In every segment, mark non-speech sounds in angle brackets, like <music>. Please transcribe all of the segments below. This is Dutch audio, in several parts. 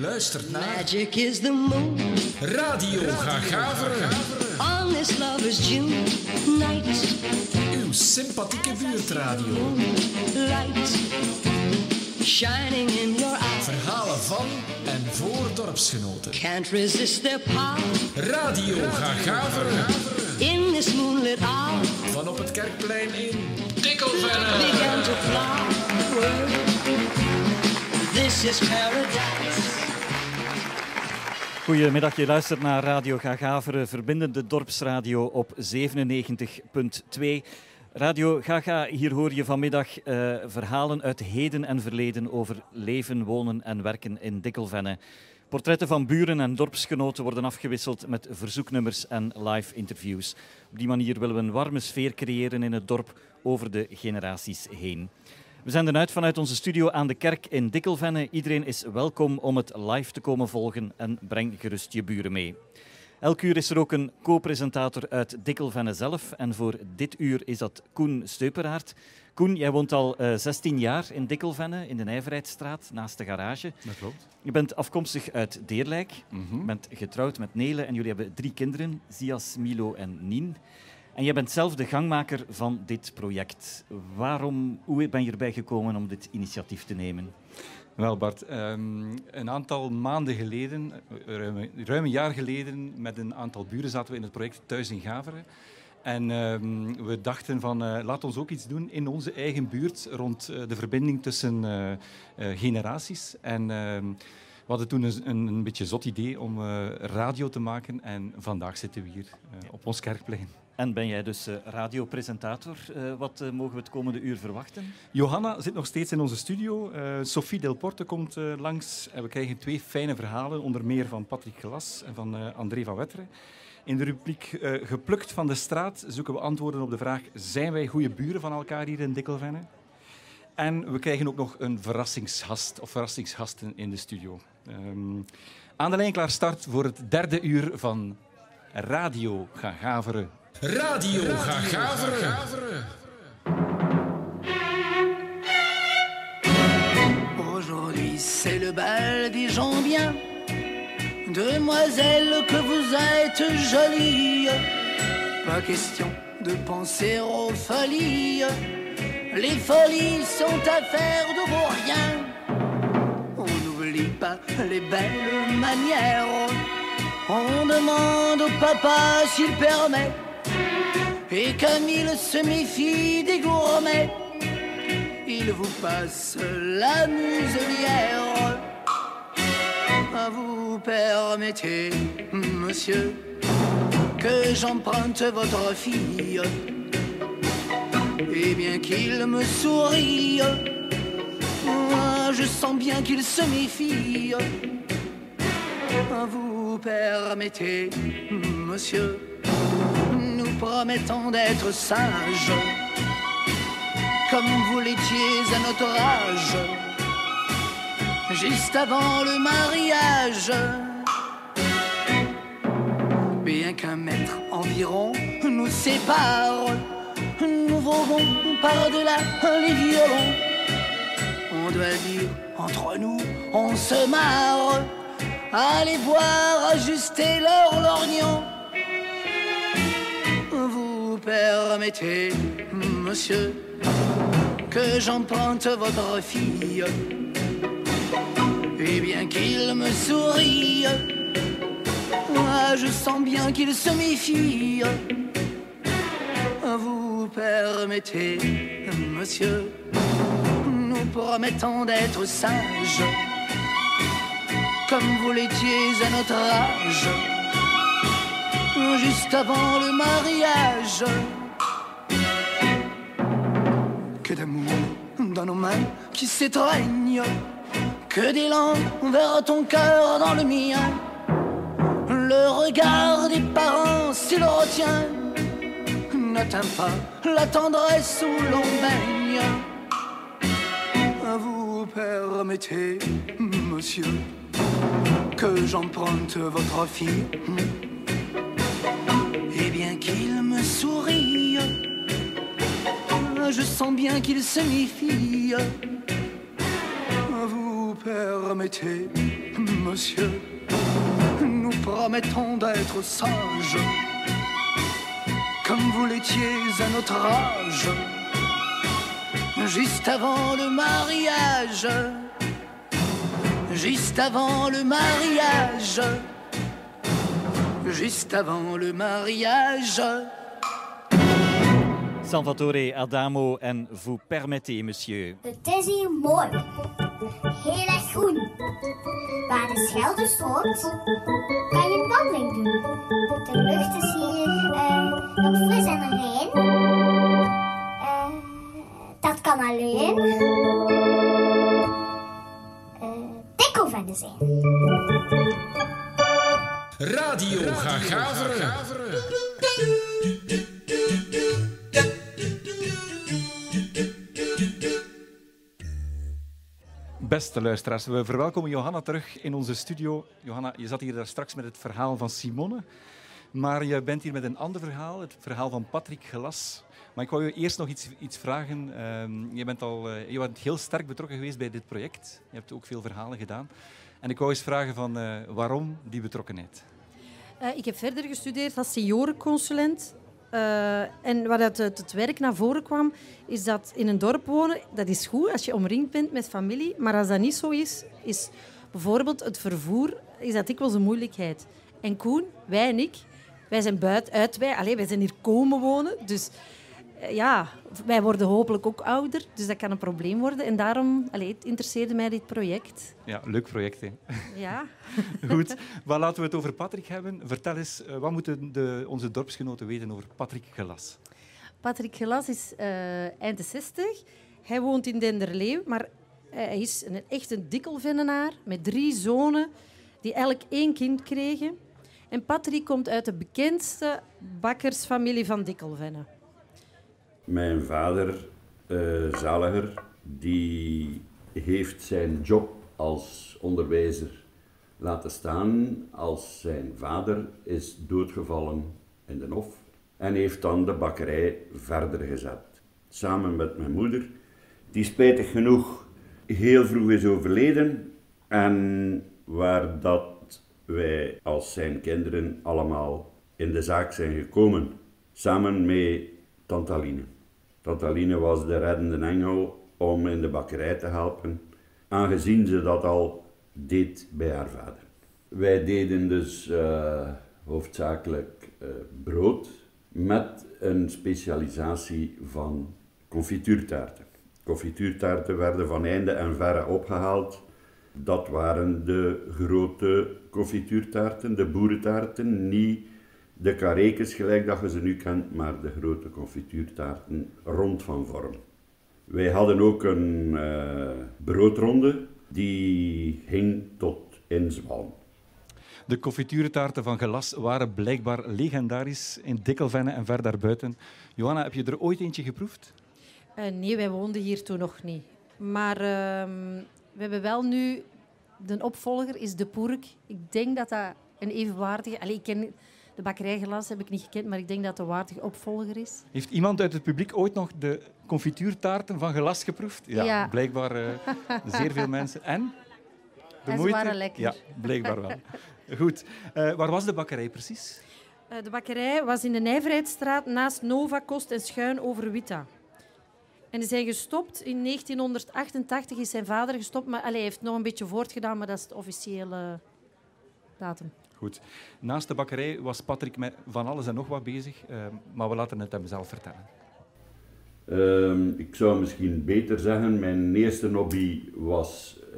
luistert naar Magic is the moon Radio Gagaveren. on this lover's June night. Uw sympathieke buurtradio. Light shining in your eyes. Verhalen van en voor dorpsgenoten. Can't resist their power Radio Gagaveren. in this moonlit hour. Van op het Kerkplein in Dikkelvenne. Began to flower. This is paradise. Goedemiddag, je luistert naar Radio Gagaveren, verbindende dorpsradio op 97.2. Radio Gaga, hier hoor je vanmiddag eh, verhalen uit heden en verleden over leven, wonen en werken in Dikkelvenne. Portretten van buren en dorpsgenoten worden afgewisseld met verzoeknummers en live interviews. Op die manier willen we een warme sfeer creëren in het dorp over de generaties heen. We zenden uit vanuit onze studio aan de kerk in Dikkelvenne. Iedereen is welkom om het live te komen volgen en breng gerust je buren mee. Elk uur is er ook een co-presentator uit Dikkelvenne zelf. En voor dit uur is dat Koen Steuperaert. Koen, jij woont al eh, 16 jaar in Dikkelvenne, in de Nijverheidsstraat, naast de garage. Dat klopt. Je bent afkomstig uit Deerlijk. Je bent getrouwd met Nele en jullie hebben drie kinderen, Zias, Milo en Nien. En jij bent zelf de gangmaker van dit project. Waarom, hoe ben je erbij gekomen om dit initiatief te nemen? Wel Bart, ehm, een aantal maanden geleden, eh, ruim, een jaar geleden, met een aantal buren zaten we in het project Thuis in Gaveren. En ehm, we dachten van, eh, laat ons ook iets doen in onze eigen buurt rond eh, de verbinding tussen generaties. En ehm, we hadden toen een, een, een beetje zot idee om radio te maken. En vandaag zitten we hier op ons kerkplein. En ben jij dus eh, radiopresentator? Eh, wat eh, mogen we het komende uur verwachten? Johanna zit nog steeds in onze studio. Sophie Delporte komt langs. En we krijgen twee fijne verhalen, onder meer van Patrick Glas en van André van Wetteren. In de rubriek Geplukt van de straat zoeken we antwoorden op de vraag: zijn wij goede buren van elkaar hier in Dikkelvenne? En we krijgen ook nog een verrassingsgast of verrassingsgasten in de studio. Ehm, aan de lijn klaar start voor het derde uur van Radio Gagaveren. Radio Gagaveren. Aujourd'hui c'est le bal des gens bien. Demoiselle que vous êtes jolie. Pas question de penser aux folies. Les folies sont affaires de vos rien. On n'oublie pas les belles manières. On demande au papa s'il permet. Et comme il se méfie des gourmets, il vous passe la muselière. Ah, Vous permettez, monsieur, que j'emprunte votre fille. Et bien qu'il me sourie, moi je sens bien qu'il se méfie. Ah, Vous permettez, monsieur, nous promettons d'être sages comme vous l'étiez à notre âge, juste avant le mariage. Bien qu'un mètre environ nous sépare, nous volons par-delà les violons. On doit dire, entre nous, on se marre. Allez voir ajuster leur lorgnon. Permettez, monsieur, que j'emprunte votre fille. Et bien qu'il me sourie, moi je sens bien qu'il se méfie. Vous permettez, monsieur, nous promettons d'être sages, comme vous l'étiez à notre âge, juste avant le mariage. Dans nos mains qui s'étreignent, que d'élan vers ton cœur dans le mien. Le regard des parents, s'il retient, n'atteint pas la tendresse où l'on baigne. Vous permettez, monsieur, que j'emprunte votre fille. Et bien qu'il me sourie, je sens bien qu'il se méfie. Vous permettez, Monsieur, nous promettons d'être sages, comme vous l'étiez à notre âge, juste avant le mariage, juste avant le mariage, juste avant le mariage. Salvatore Adamo en Vous permettez, monsieur. Het is hier mooi. Heel erg groen. Waar de Schelde stroomt, kan je een wandeling doen. De lucht is hier eh, nog fris en rein. Eh, dat kan alleen eh dikkelvennen zijn. Radio Gagaveren. Beste luisteraars, we verwelkomen Johanna terug in onze studio. Johanna, je zat hier daar straks met het verhaal van Simone. Maar je bent hier met een ander verhaal, het verhaal van Patrick Gelas. Maar ik wou je eerst nog iets, iets vragen. Ehm, je, bent al, eh, je bent heel sterk betrokken geweest bij dit project. Je hebt ook veel verhalen gedaan. En ik wou eens vragen van, eh, waarom die betrokkenheid? Eh, ik heb verder gestudeerd als seniorenconsulent. Eh, en dat uit het werk naar voren kwam, is dat in een dorp wonen, dat is goed als je omringd bent met familie. Maar als dat niet zo is, is bijvoorbeeld het vervoer, is dat dikwijls een moeilijkheid. En Koen, wij en ik, wij zijn buiten, uit, wij, allee, wij zijn hier komen wonen. Dus ja, wij worden hopelijk ook ouder, dus dat kan een probleem worden. En daarom allee, het interesseerde mij dit project. Ja, leuk project. Hè? Ja. <laughs> Goed, maar laten we het over Patrick hebben. Vertel eens, eh, wat moeten de, onze dorpsgenoten weten over Patrick Gelas? Patrick Gelas is eh, eind de 60. Hij woont in Denderleeuw, maar hij is een, echt een dikkelvennenaar met drie zonen die elk één kind kregen. En Patrick komt uit de bekendste bakkersfamilie van Dikkelvenne. Mijn vader, eh, Zaliger, die heeft zijn job als onderwijzer laten staan als zijn vader is doodgevallen in de Hof en heeft dan de bakkerij verder gezet. Samen met mijn moeder, die spijtig genoeg heel vroeg is overleden en waar dat wij als zijn kinderen allemaal in de zaak zijn gekomen, samen met Tante Aline. Tante Aline was de reddende engel om in de bakkerij te helpen, aangezien ze dat al deed bij haar vader. Wij deden dus eh, hoofdzakelijk eh, brood met een specialisatie van confituurtaarten. Confituurtaarten werden van einde en verre opgehaald. Dat waren de grote confituurtaarten, de boerentaarten, niet de karekes gelijk dat je ze nu kent, maar de grote confituurtaarten rond van vorm. Wij hadden ook een eh, broodronde die hing tot in Zwalm. De confituurtaarten van Gelas waren blijkbaar legendarisch in Dikkelvenne en ver daarbuiten. Johanna, heb je er ooit eentje geproefd? Eh, nee, wij woonden hier toen nog niet. Maar ehm, we hebben wel nu... De opvolger is De Poerk. Ik denk dat dat een evenwaardige... Allee, ik ken de bakkerijglas heb ik niet gekend, maar ik denk dat het een waardige opvolger is. Heeft iemand uit het publiek ooit nog de confituurtaarten van Gelas geproefd? Ja. blijkbaar eh, <laughs> zeer veel mensen. En? De En ze moeite? waren lekker. Ja, blijkbaar wel. <laughs> Goed. Eh, waar was de bakkerij precies? Eh, de bakkerij was in de Nijverheidsstraat naast Nova Kost en schuin over Witta. En die zijn gestopt in 1988 is zijn vader gestopt, maar allee, hij heeft nog een beetje voortgedaan, maar dat is de officiële datum. Goed. Naast de bakkerij was Patrick met van alles en nog wat bezig, eh, maar we laten het hem zelf vertellen. Ehm, ik zou misschien beter zeggen, mijn eerste hobby was eh,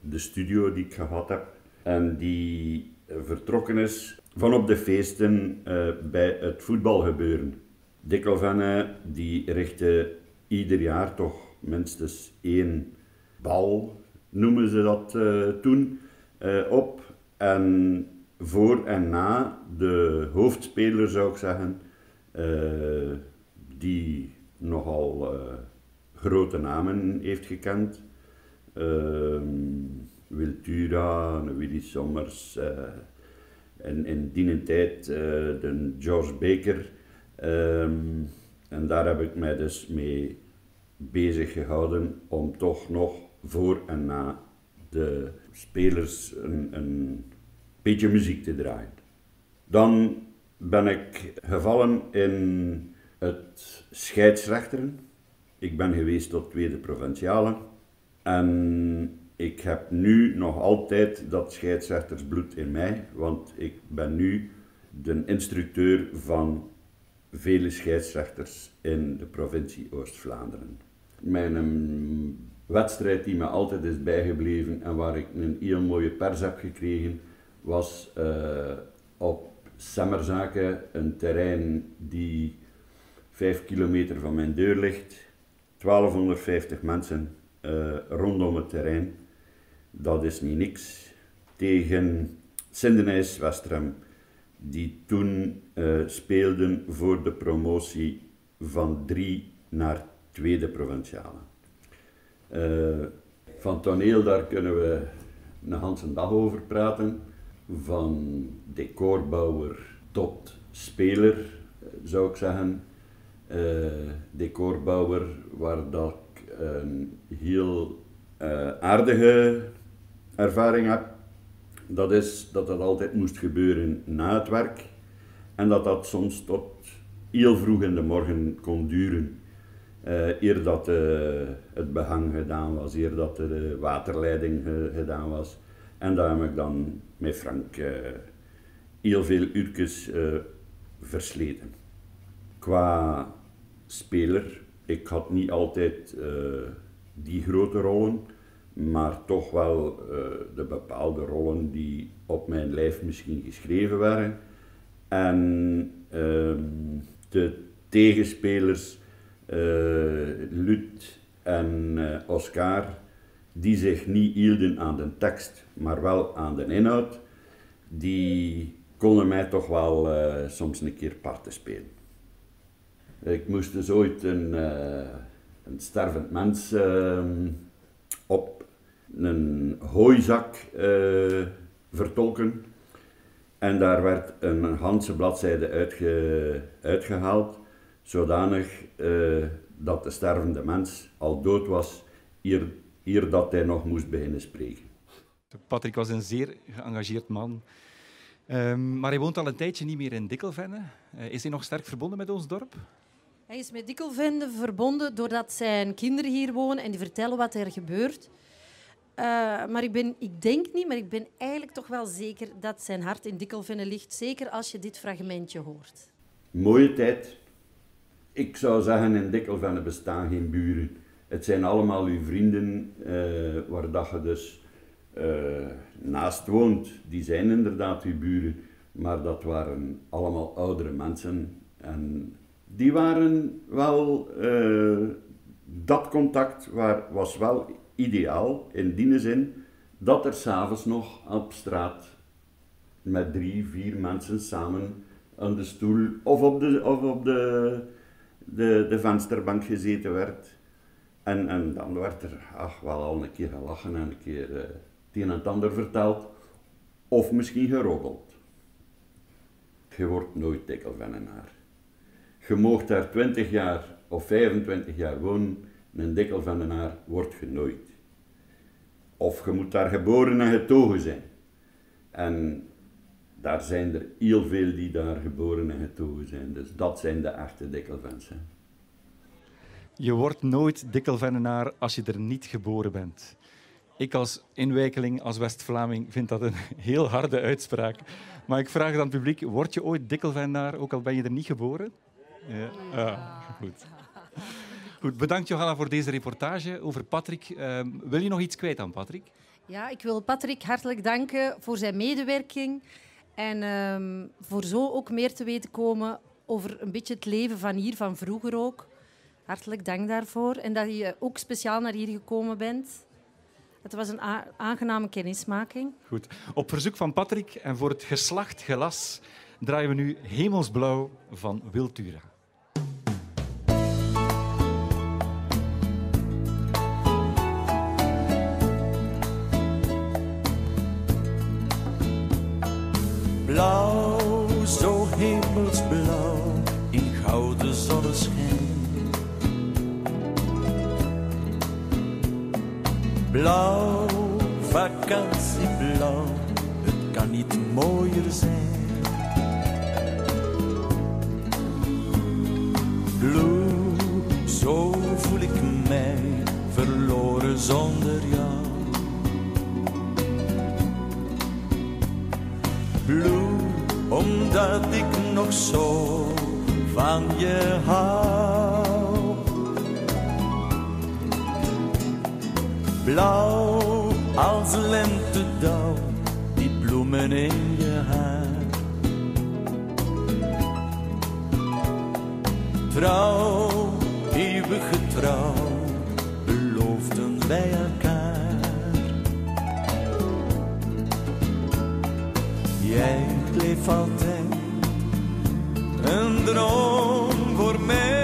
de studio die ik gehad heb. En die eh, vertrokken is van op de feesten eh, bij het voetbalgebeuren. Dikkelvenne die richtte ieder jaar toch minstens één bal, noemen ze dat toen, op. En voor en na de hoofdspeler zou ik zeggen, eh, die nogal eh, grote namen heeft gekend. Ehm Wiltura, Willy Sommers, eh, en in die tijd de George Baker. Ehm, en daar heb ik mij dus mee bezig gehouden om toch nog voor en na de spelers een, een beetje muziek te draaien. Dan ben ik gevallen in het scheidsrechteren. Ik ben geweest tot tweede provinciale. En ik heb nu nog altijd dat scheidsrechtersbloed in mij, want ik ben nu de instructeur van vele scheidsrechters in de provincie Oost-Vlaanderen. Mijn um, wedstrijd die me altijd is bijgebleven en waar ik een heel mooie pers heb gekregen, was uh, op Semmerzaken, een terrein die 5 kilometer van mijn deur ligt. 1250 mensen uh, rondom het terrein. Dat is niet niks. Tegen Sindenijs Westrem, die toen uh, speelden voor de promotie van drie naar tweede provinciale. Van toneel, daar kunnen we een hele dag over praten. Van decorbouwer tot speler, zou ik zeggen. Uh, decorbouwer, waar dat ik een heel uh, aardige ervaring heb. Dat is dat dat altijd moest gebeuren na het werk. En dat dat soms tot heel vroeg in de morgen kon duren. Uh, eer dat het behang gedaan was, eer dat de waterleiding gedaan was. En daar heb ik dan met Frank uh, heel veel uurtjes versleten. Qua speler, ik had niet altijd die grote rollen, maar toch wel de bepaalde rollen die op mijn lijf misschien geschreven waren. En ehm, de tegenspelers uh, Lut en uh, Oscar, die zich niet hielden aan de tekst, maar wel aan de inhoud, die konden mij toch wel uh, soms een keer parten spelen. Ik moest dus ooit een, een stervend mens ehm, op een hooizak vertolken. En daar werd een Hanse bladzijde uitge, uitgehaald zodanig uh, dat de stervende mens al dood was, eer, eer dat hij nog moest beginnen spreken. Patrick was een zeer geëngageerd man. Um, maar hij woont al een tijdje niet meer in Dikkelvenne. Uh, is hij nog sterk verbonden met ons dorp? Hij is met Dikkelvende verbonden doordat zijn kinderen hier wonen en die vertellen wat er gebeurt. Uh, maar ik, ben, ik denk niet, maar ik ben eigenlijk toch wel zeker dat zijn hart in Dikkelvenne ligt. Zeker als je dit fragmentje hoort. Mooie tijd, ik zou zeggen, in Dikkelvenne bestaan geen buren. Het zijn allemaal uw vrienden uh, waar dat je dus uh, naast woont. Die zijn inderdaad uw buren, maar dat waren allemaal oudere mensen. En die waren wel, uh, dat contact waar, was wel ideaal in die zin dat er s'avonds nog op straat met drie, vier mensen samen aan de stoel of op de, of op de de, de vensterbank gezeten werd. En, en dan werd er ach, wel al een keer gelachen en een keer uh, een en ander verteld. Of misschien geroddeld. Je wordt nooit dikkelvennenaar. Je moogt daar 20 jaar of 25 jaar wonen, een dikkelvennenaar wordt je nooit. Of je moet daar geboren en getogen zijn. En daar zijn er heel veel die daar geboren en getogen zijn. Dus dat zijn de echte dikkelvensen. Je wordt nooit dikkelvennenaar als je er niet geboren bent. Ik als inwijkeling, als West-Vlaming, vind dat een <laughs> heel harde uitspraak. Maar ik vraag aan het publiek, word je ooit dikkelvennaar, ook al ben je er niet geboren? Ja. Ah, goed. Goed, bedankt Johanna voor deze reportage over Patrick. Uh, wil je nog iets kwijt aan Patrick? Ja, ik wil Patrick hartelijk danken voor zijn medewerking. En um, voor zo ook meer te weten komen over een beetje het leven van hier, van vroeger ook. Hartelijk dank daarvoor. En dat je ook speciaal naar hier gekomen bent. Het was een aangename kennismaking. Goed. Op verzoek van Patrick en voor het geslacht Gelas draaien we nu Hemelsblauw van Wiltura. Blauw het kan niet mooier zijn. Blue, zo voel ik mij verloren zonder jou. Blue, omdat ik nog zo van je hou. Blauw als lentedauw, die bloemen in je haar. Trouw, eeuwige trouw, beloofden wij elkaar. Jij bleef altijd een droom voor mij.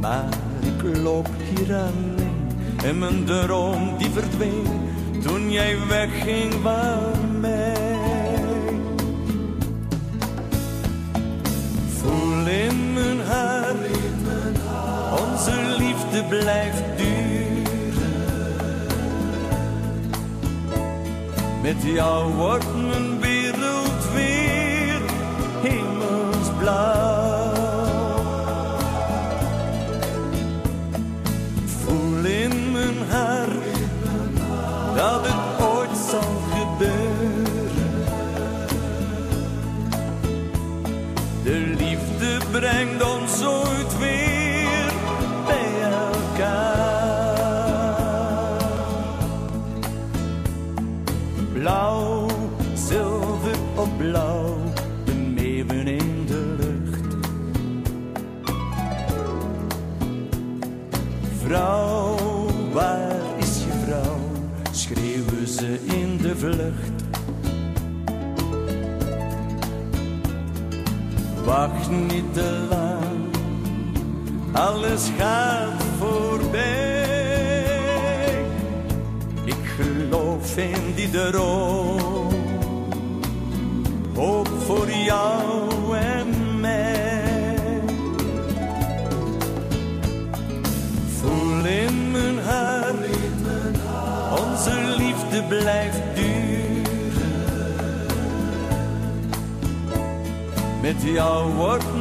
Maar ik loop hier alleen en mijn droom die verdween toen jij wegging van mij. Voel in mijn haar, onze liefde blijft duren. Met jou wordt dat alles voorbij. Ik geloof in die droom, hoop voor jou en mij. Voel in mijn haar, onze liefde blijft duren. Met jou wordt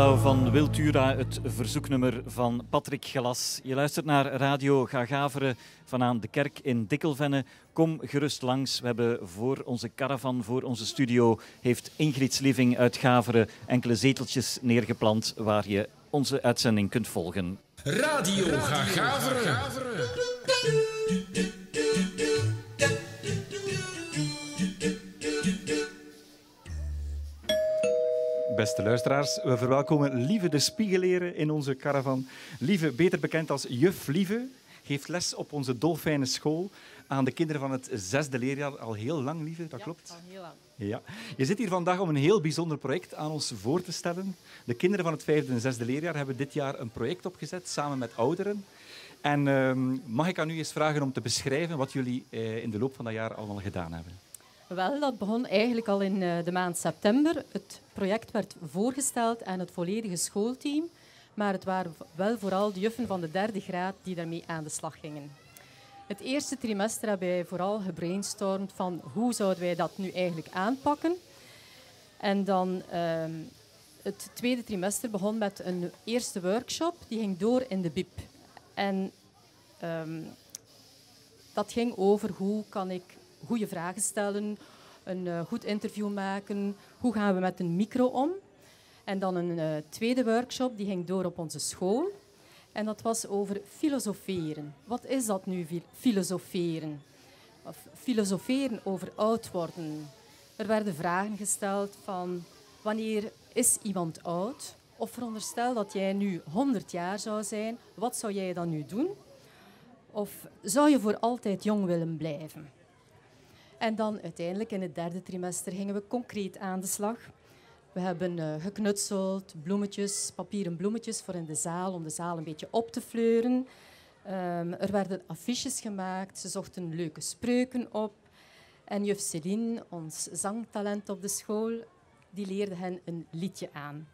Van Wiltura, het verzoeknummer van Patrick Gelas. Je luistert naar Radio Gagaveren vanaan de kerk in Dikkelvenne. Kom gerust langs. We hebben voor onze caravan, voor onze studio, heeft Ingrid Living uit Gaveren enkele zeteltjes neergeplant waar je onze uitzending kunt volgen. Radio Gagaveren. Beste luisteraars, we verwelkomen Lieve de Spiegeleren in onze caravan. Lieve, beter bekend als Juf Lieve, geeft les op onze dolfijne school aan de kinderen van het zesde leerjaar. Al heel lang, Lieve, dat klopt? Al heel lang. Ja. Je zit hier vandaag om een heel bijzonder project aan ons voor te stellen. De kinderen van het vijfde en zesde leerjaar hebben dit jaar een project opgezet samen met ouderen. En ehm, mag ik aan u eens vragen om te beschrijven wat jullie eh, in de loop van dat jaar allemaal gedaan hebben? Wel, dat begon eigenlijk al in eh, de maand september. Het project werd voorgesteld aan het volledige schoolteam, maar het waren wel vooral de juffen van de derde graad die daarmee aan de slag gingen. Het eerste trimester hebben wij vooral gebrainstormd van hoe zouden wij dat nu eigenlijk aanpakken. En dan ehm, het tweede trimester begon met een eerste workshop, die ging door in de BIP. En ehm, dat ging over hoe kan ik goede vragen stellen, een eh, goed interview maken, hoe gaan we met een micro om. En dan een eh, tweede workshop, die ging door op onze school. En dat was over filosoferen. Wat is dat nu, fi- filosoferen? Of filosoferen over oud worden. Er werden vragen gesteld van wanneer is iemand oud? Of veronderstel dat jij nu 100 jaar zou zijn, wat zou jij dan nu doen? Of zou je voor altijd jong willen blijven? En dan uiteindelijk in het derde trimester gingen we concreet aan de slag. We hebben uh, geknutseld, bloemetjes, papieren bloemetjes voor in de zaal, om de zaal een beetje op te fleuren. Um, er werden affiches gemaakt, ze zochten leuke spreuken op. En juf Celine, ons zangtalent op de school, die leerde hen een liedje aan.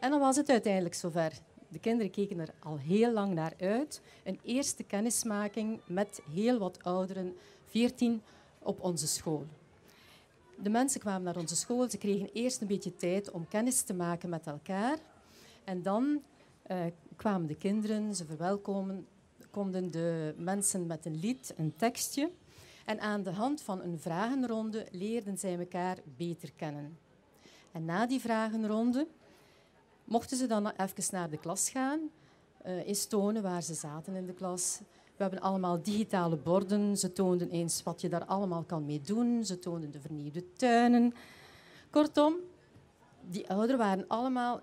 En dan was het uiteindelijk zover. De kinderen keken er al heel lang naar uit. Een eerste kennismaking met heel wat ouderen, 14, op onze school. De mensen kwamen naar onze school. Ze kregen eerst een beetje tijd om kennis te maken met elkaar. En dan uh, kwamen de kinderen, ze verwelkomden de mensen met een lied, een tekstje. En aan de hand van een vragenronde leerden zij elkaar beter kennen. En na die vragenronde mochten ze dan even naar de klas gaan, uh, eens tonen waar ze zaten in de klas. We hebben allemaal digitale borden. Ze toonden eens wat je daar allemaal kan mee doen. Ze toonden de vernieuwde tuinen. Kortom, die ouderen waren allemaal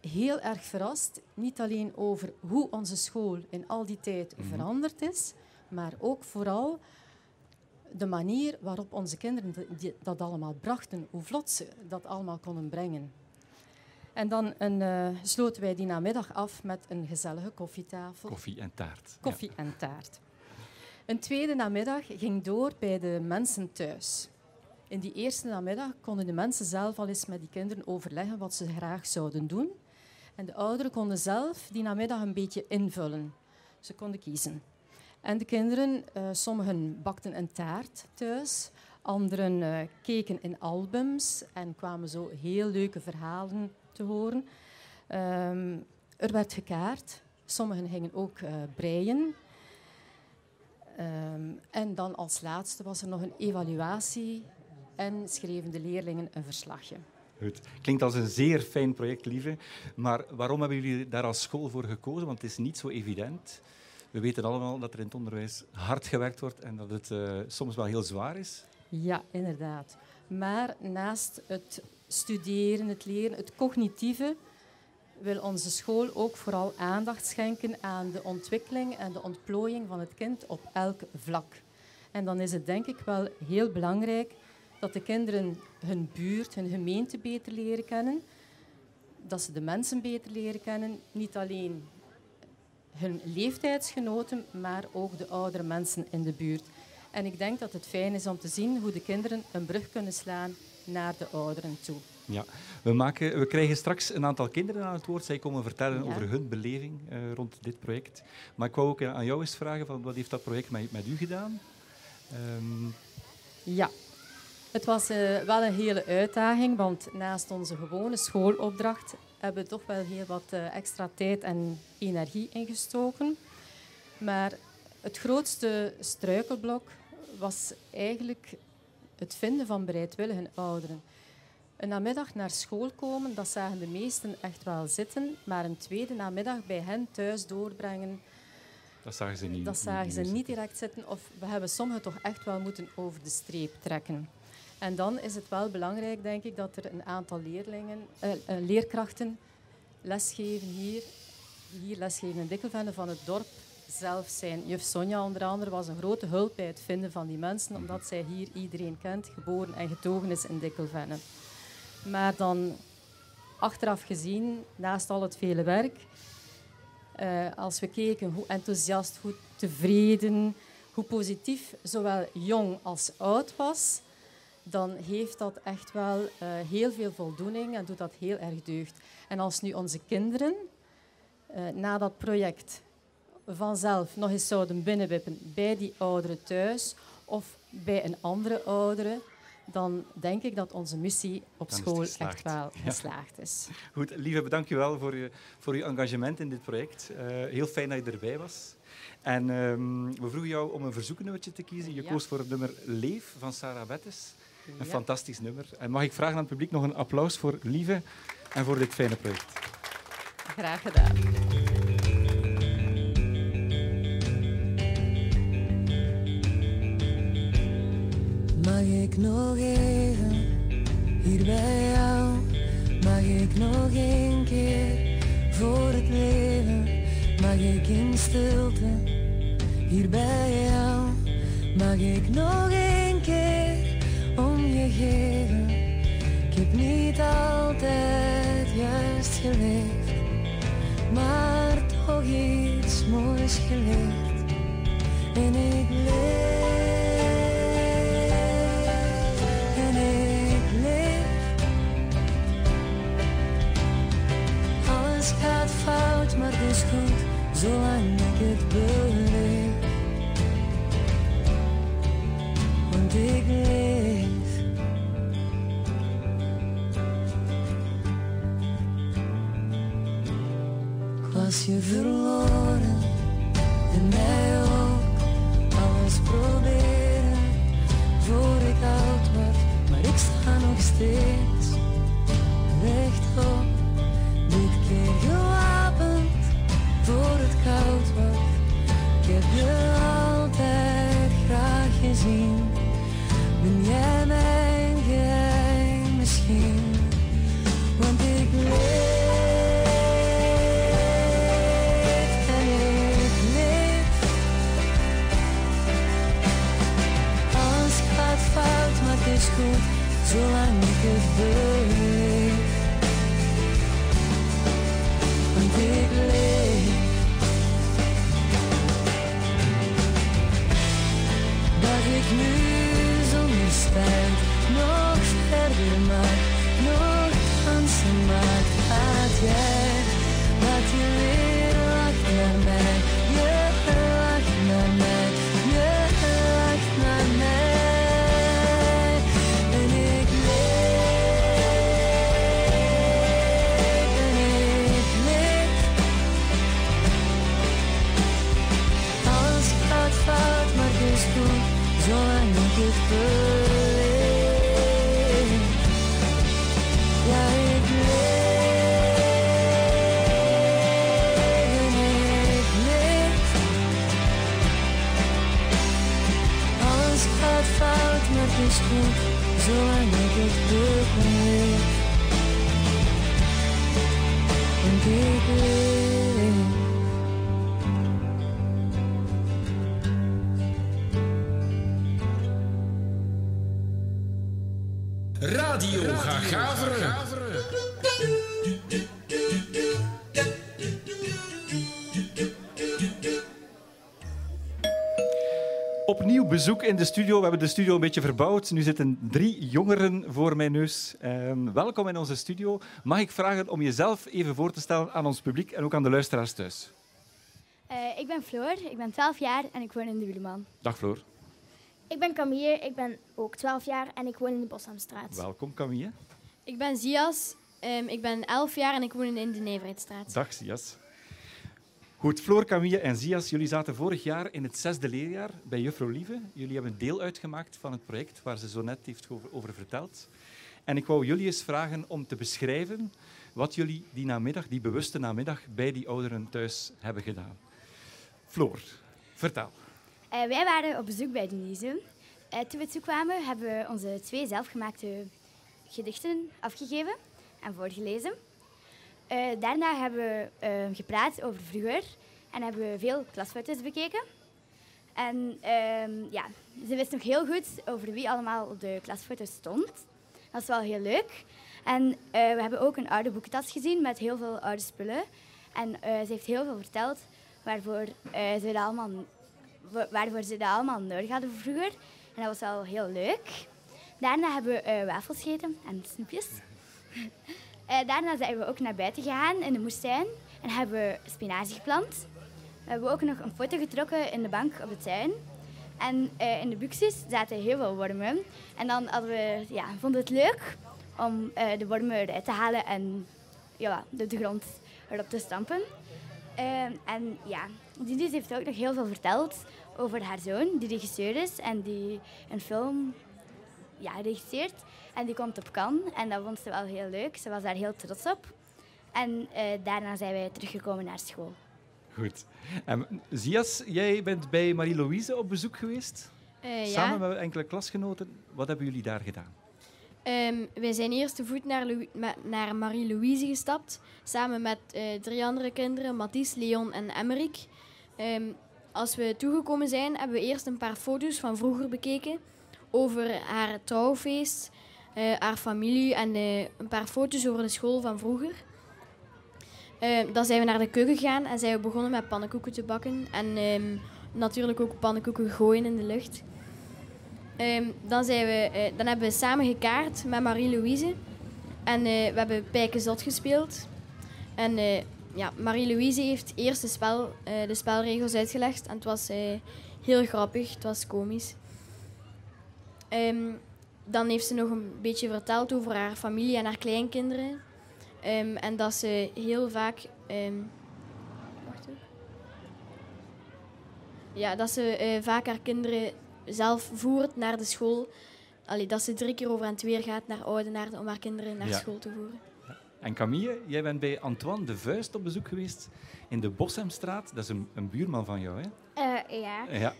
heel erg verrast. Niet alleen over hoe onze school in al die tijd mhm. veranderd is, maar ook vooral de manier waarop onze kinderen dat allemaal brachten, hoe vlot ze dat allemaal konden brengen. En dan een, uh, sloten wij die namiddag af met een gezellige koffietafel. Koffie en taart. Koffie en taart. Een tweede namiddag ging door bij de mensen thuis. In die eerste namiddag konden de mensen zelf al eens met die kinderen overleggen wat ze graag zouden doen. En de ouderen konden zelf die namiddag een beetje invullen. Ze konden kiezen. En de kinderen, uh, sommigen bakten een taart thuis, anderen uh, keken in albums en kwamen zo heel leuke verhalen te horen. Um, er werd gekaart. Sommigen gingen ook uh, breien. Um, en dan als laatste was er nog een evaluatie en schreven de leerlingen een verslagje. Goed. Klinkt als een zeer fijn project, lieve. Maar waarom hebben jullie daar als school voor gekozen? Want het is niet zo evident. We weten allemaal dat er in het onderwijs hard gewerkt wordt en dat het uh, soms wel heel zwaar is. Ja, inderdaad. Maar naast het studeren, het leren, het cognitieve, wil onze school ook vooral aandacht schenken aan de ontwikkeling en de ontplooiing van het kind op elk vlak. En dan is het denk ik wel heel belangrijk dat de kinderen hun buurt, hun gemeente beter leren kennen, dat ze de mensen beter leren kennen, niet alleen hun leeftijdsgenoten, maar ook de oudere mensen in de buurt. En ik denk dat het fijn is om te zien hoe de kinderen een brug kunnen slaan naar de ouderen toe. Ja, we, maken, we krijgen straks een aantal kinderen aan het woord. Zij komen vertellen over hun beleving uh, rond dit project. Maar ik wou ook aan jou eens vragen, van, wat heeft dat project met, met u gedaan? Um... Ja, het was uh, wel een hele uitdaging, want naast onze gewone schoolopdracht hebben we toch wel heel wat uh, extra tijd en energie ingestoken. Maar het grootste struikelblok was eigenlijk het vinden van bereidwillige ouderen. Een namiddag naar school komen, dat zagen de meesten echt wel zitten, maar een tweede namiddag bij hen thuis doorbrengen, dat zagen ze niet. Dat zagen ze niet direct zitten. Of we hebben sommigen toch echt wel moeten over de streep trekken. En dan is het wel belangrijk, denk ik, dat er een aantal leerlingen, uh, uh, leerkrachten lesgeven hier. Hier lesgeven in Dikkelvende van het dorp zelf zijn. Juf Sonja onder andere was een grote hulp bij het vinden van die mensen, omdat zij hier iedereen kent, geboren en getogen is in Dikkelvenne. Maar dan achteraf gezien, naast al het vele werk, uh, als we keken hoe enthousiast, hoe tevreden, hoe positief zowel jong als oud was, dan heeft dat echt wel uh, heel veel voldoening en doet dat heel erg deugd. En als nu onze kinderen uh, na dat project vanzelf nog eens zouden binnenwippen bij die ouderen thuis of bij een andere oudere, dan denk ik dat onze missie op school echt wel geslaagd is. Goed, lieve, bedankt je wel voor je, voor je engagement in dit project. Uh, heel fijn dat je erbij was. En um, we vroegen jou om een verzoeknummertje te kiezen. Je ja. koos voor het nummer Leef van Sarah Bettes. Een ja. fantastisch nummer. En mag ik vragen aan het publiek nog een applaus voor Lieve en voor dit fijne project. Graag gedaan. Mag ik nog even hier bij jou Mag ik nog één keer voor het leven, mag ik in stilte hier bij jou, mag ik nog één keer om je geven. Ik heb niet altijd juist geleefd, maar toch iets moois geleerd. En ik leef, maar het is goed, zolang ik het beleef. Want ik leef. Ik was je verloren en mij ook. Alles proberen voor ik oud word, maar ik sta nog steeds bezoek in de studio. We hebben de studio een beetje verbouwd. Nu zitten drie jongeren voor mijn neus. Ehm, welkom in onze studio. Mag ik vragen om jezelf even voor te stellen aan ons publiek en ook aan de luisteraars thuis? Eh, ik ben Floor, ik ben 12 jaar en ik woon in de Wieleman. Dag Floor. Ik ben Camille, ik ben ook 12 jaar en ik woon in de Boshamstraat. Welkom Camille. Ik ben Zias, ehm, ik ben 11 jaar en ik woon in de Neverheidstraat. Dag Sias. Goed, Floor, Camille en Zias, jullie zaten vorig jaar in het zesde leerjaar bij Juffrouw Lieve. Jullie hebben deel uitgemaakt van het project waar ze zo net heeft over, verteld. En ik wou jullie eens vragen om te beschrijven wat jullie die namiddag, die bewuste namiddag, bij die ouderen thuis hebben gedaan. Floor, vertel. Eh, wij waren op bezoek bij Denise. Eh, toen we toekwamen hebben we onze twee zelfgemaakte gedichten afgegeven en voorgelezen. Eh, daarna hebben we eh, gepraat over vroeger en hebben we veel klasfoto's bekeken. En ehm, ja, ze wist nog heel goed over wie allemaal op de klasfoto's stond. Dat is wel heel leuk. En eh, we hebben ook een oude boekentas gezien met heel veel oude spullen. En ze heeft heel veel verteld waarvoor, ze dat allemaal, wa- waarvoor ze dat allemaal nodig hadden vroeger. En dat was wel heel leuk. Daarna hebben we wafels gegeten en snoepjes. <laughs> Eh, daarna zijn we ook naar buiten gegaan in de moestuin en hebben we spinazie geplant. We hebben ook nog een foto getrokken in de bank op de tuin. En eh, in de buxus zaten heel veel wormen. En dan hadden we, ja, vonden het leuk om eh, de wormen eruit te halen en ja, de, grond erop te stampen. Eh, en ja, Didis heeft ook nog heel veel verteld over haar zoon, die regisseur is en die een film ja, regisseert. En die komt op Cannes en dat vond ze wel heel leuk. Ze was daar heel trots op. En eh, daarna zijn wij teruggekomen naar school. Goed. Ehm, Zias, jij bent bij Marie-Louise op bezoek geweest? Eh, ja. Samen met enkele klasgenoten. Wat hebben jullie daar gedaan? Ehm, wij zijn eerst te voet naar, naar Marie-Louise gestapt, samen met eh, drie andere kinderen, Mathies, Leon en Emmerik. Ehm, als we toegekomen zijn, hebben we eerst een paar foto's van vroeger bekeken over haar trouwfeest, eh, haar familie en eh, een paar foto's over de school van vroeger. Ehm, dan zijn we naar de keuken gegaan en zijn we begonnen met pannenkoeken te bakken en ehm, natuurlijk ook pannenkoeken gooien in de lucht. Ehm, dan, zijn we, eh, dan hebben we samen gekaart met Marie-Louise. En we hebben Pijken Zot gespeeld. En ja, Marie-Louise heeft eerst de, spel, de spelregels uitgelegd. En het was heel grappig, het was komisch. Dan heeft ze nog een beetje verteld over haar familie en haar kleinkinderen. Ehm, en dat ze heel vaak... ehm, wacht even. Ja, dat ze eh, vaak haar kinderen zelf voert naar de school. Allee, dat ze drie keer over en weer gaat naar Oudenaarde om haar kinderen naar Ja. school te voeren. En Camille, jij bent bij Antoine de Vuist op bezoek geweest in de Boshemstraat. Dat is een, een buurman van jou, hè? Eh, ja. Ja.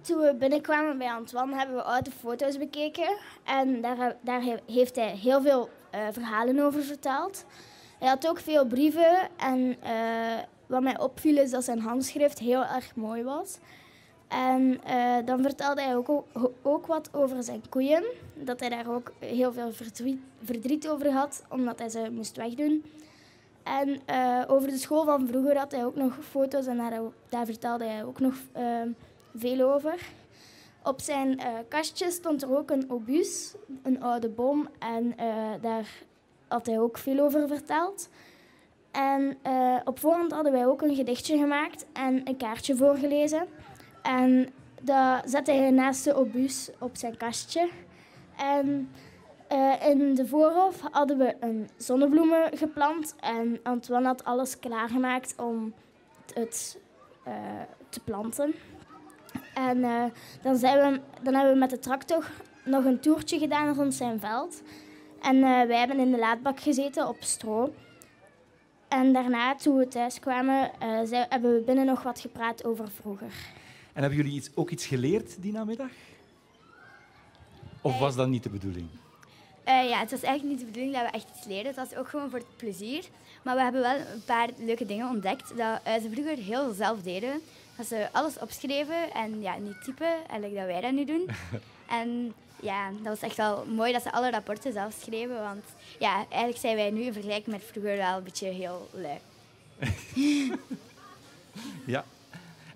Toen we binnenkwamen bij Antoine hebben we oude foto's bekeken. En daar, daar he- heeft hij heel veel eh, verhalen over verteld. Hij had ook veel brieven. En eh, wat mij opviel is dat zijn handschrift heel erg mooi was. En eh, dan vertelde hij ook, ook wat over zijn koeien. Dat hij daar ook heel veel verdriet, verdriet over had, omdat hij ze moest wegdoen. En over de school van vroeger had hij ook nog foto's en daar, daar vertelde hij ook nog veel over. Op zijn eh, kastje stond er ook een obus, een oude boom, en eh, daar had hij ook veel over verteld. En eh, op voorhand hadden wij ook een gedichtje gemaakt en een kaartje voorgelezen. En dat zette hij naast de obus op zijn kastje. En in de voorhof hadden we een zonnebloemen geplant. En Antoine had alles klaargemaakt om het te planten. En eh, dan, zijn we, dan hebben we met de tractor nog een toertje gedaan rond zijn veld. En eh, wij hebben in de laadbak gezeten op stro. En daarna, toen we thuis kwamen, eh, zei- hebben we binnen nog wat gepraat over vroeger. En hebben jullie iets, ook iets geleerd die namiddag? Of was dat niet de bedoeling? Ja, het was eigenlijk niet de bedoeling dat we echt iets leerden. Het was ook gewoon voor het plezier. Maar we hebben wel een paar leuke dingen ontdekt dat ze vroeger heel zelf deden. Dat ze alles opschreven en ja, niet typen, eigenlijk dat wij dat nu doen. <laughs> en ja, dat was echt wel mooi dat ze alle rapporten zelf schreven. Want ja, eigenlijk zijn wij nu in vergelijking met vroeger wel een beetje heel lui. <laughs> Ja.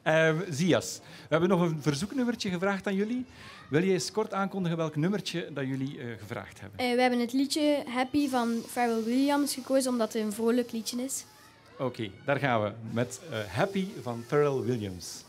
Ehm Zias, we hebben nog een verzoeknummertje gevraagd aan jullie. Wil je eens kort aankondigen welk nummertje dat jullie eh, gevraagd hebben? Eh, we hebben het liedje Happy van Pharrell Williams gekozen omdat het een vrolijk liedje is. Oké, daar gaan we met eh, Happy van Pharrell Williams.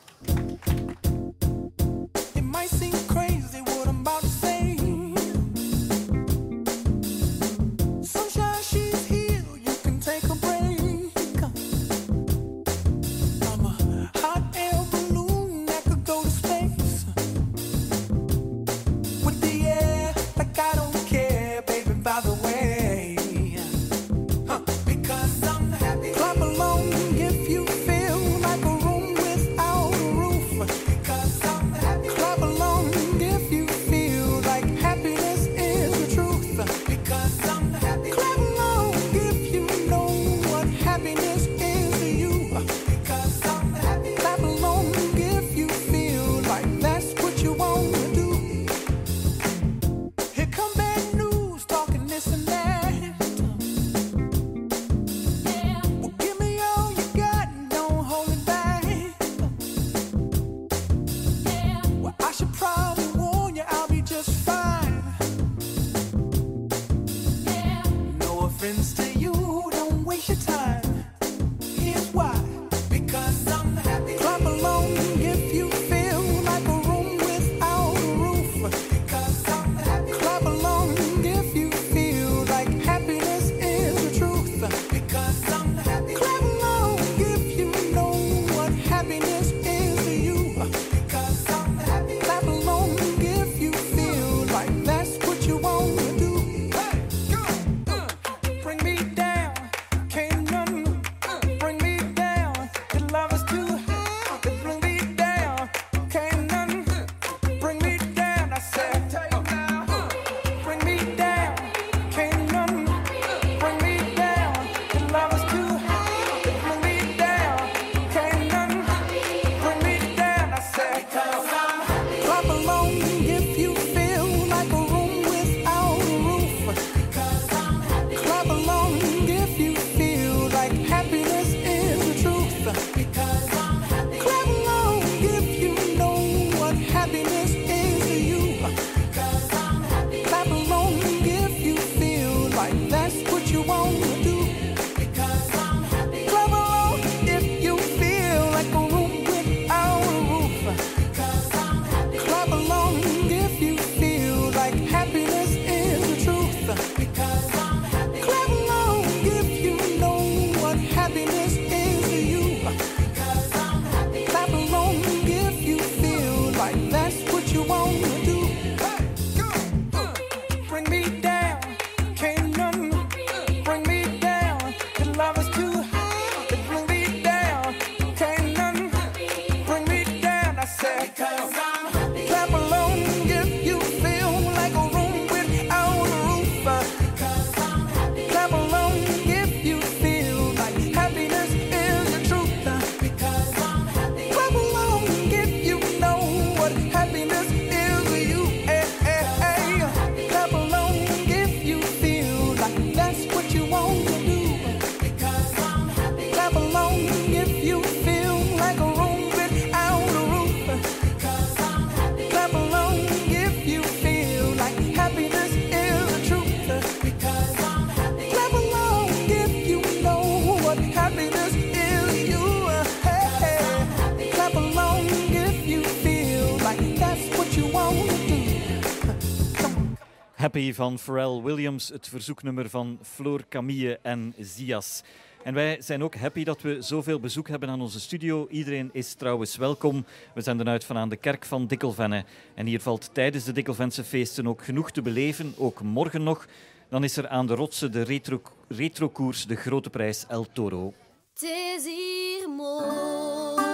Happy van Pharrell Williams, het verzoeknummer van Floor Camille en Zias. En wij zijn ook happy dat we zoveel bezoek hebben aan onze studio. Iedereen is trouwens welkom. We zenden uit van aan de kerk van Dikkelvenne. En hier valt tijdens de Dikkelvense feesten ook genoeg te beleven, ook morgen nog. Dan is er aan de rotsen de retro, de grote prijs El Toro. Het is mooi,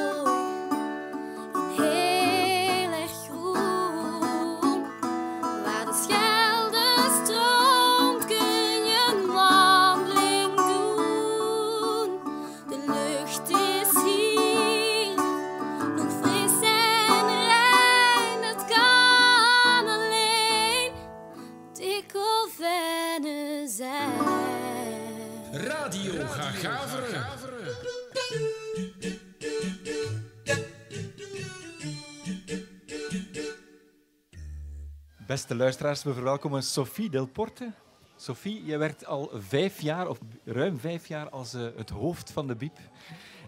Beste luisteraars, we verwelkomen Sophie Delporte. Sophie, je werkt al vijf jaar, of ruim vijf jaar, als eh, het hoofd van de BIEB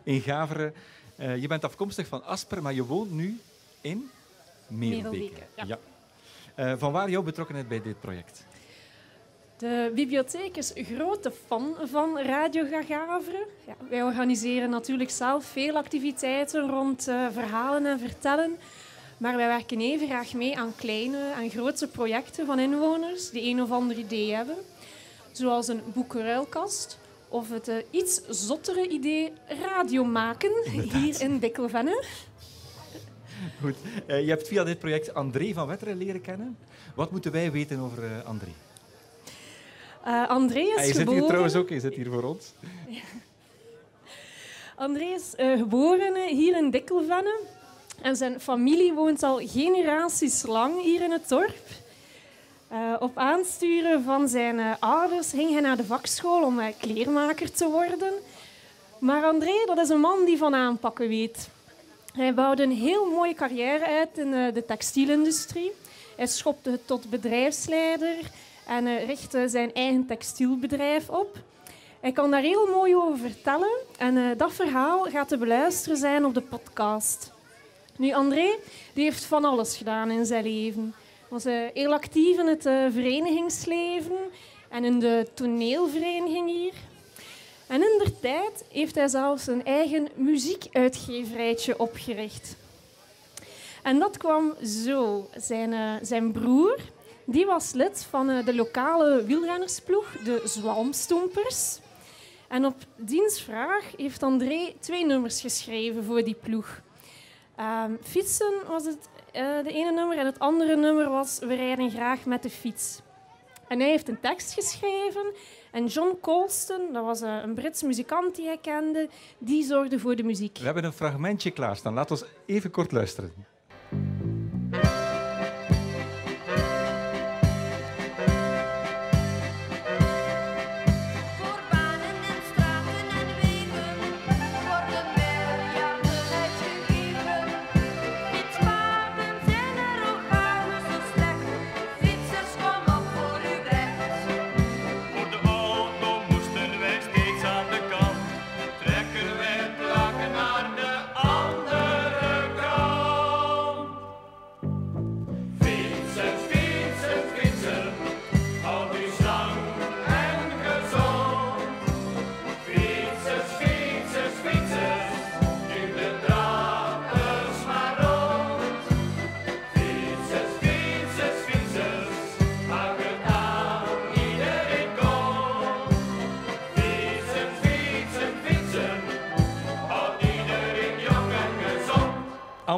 in Gaveren. Eh, je bent afkomstig van Asper, maar je woont nu in Merelbeke. Ja. Eh, van waar jouw betrokkenheid bij dit project? De bibliotheek is een grote fan van Radio Gagaveren. Ja, wij organiseren natuurlijk zelf veel activiteiten rond verhalen en vertellen. Maar wij werken even graag mee aan kleine en grote projecten van inwoners die een of ander idee hebben. Zoals een boekenruilkast of het eh, iets zottere idee radio maken hier in Dikkelvenne. Goed. Eh, je hebt via dit project André van Wetteren leren kennen. Wat moeten wij weten over eh, André? André is Hij zit geboren... hier trouwens ook, hij zit hier voor ons. <laughs> André is geboren hier in Dikkelvenne. En zijn familie woont al generaties lang hier in het dorp. Eh, op aansturen van zijn eh, ouders ging hij naar de vakschool om eh, kleermaker te worden. Maar André, dat is een man die van aanpakken weet. Hij bouwde een heel mooie carrière uit in de textielindustrie. Hij schopte het tot bedrijfsleider en richtte zijn eigen textielbedrijf op. Hij kan daar heel mooi over vertellen en dat verhaal gaat te beluisteren zijn op de podcast. Nu, André die heeft van alles gedaan in zijn leven. Was eh, heel actief in het eh, verenigingsleven en in de toneelvereniging hier. En in der tijd heeft hij zelfs een eigen muziekuitgeverijtje opgericht. En dat kwam zo. Zijn, eh, zijn broer die was lid van de lokale wielrennersploeg, de Zwalmstoempers. En op diens vraag heeft André twee nummers geschreven voor die ploeg. Ehm, fietsen was het eh, de ene nummer en het andere nummer was We rijden graag met de fiets. En hij heeft een tekst geschreven en John Colston, dat was eh, een Brits muzikant die hij kende, die zorgde voor de muziek. We hebben een fragmentje klaarstaan. Laten we even kort luisteren.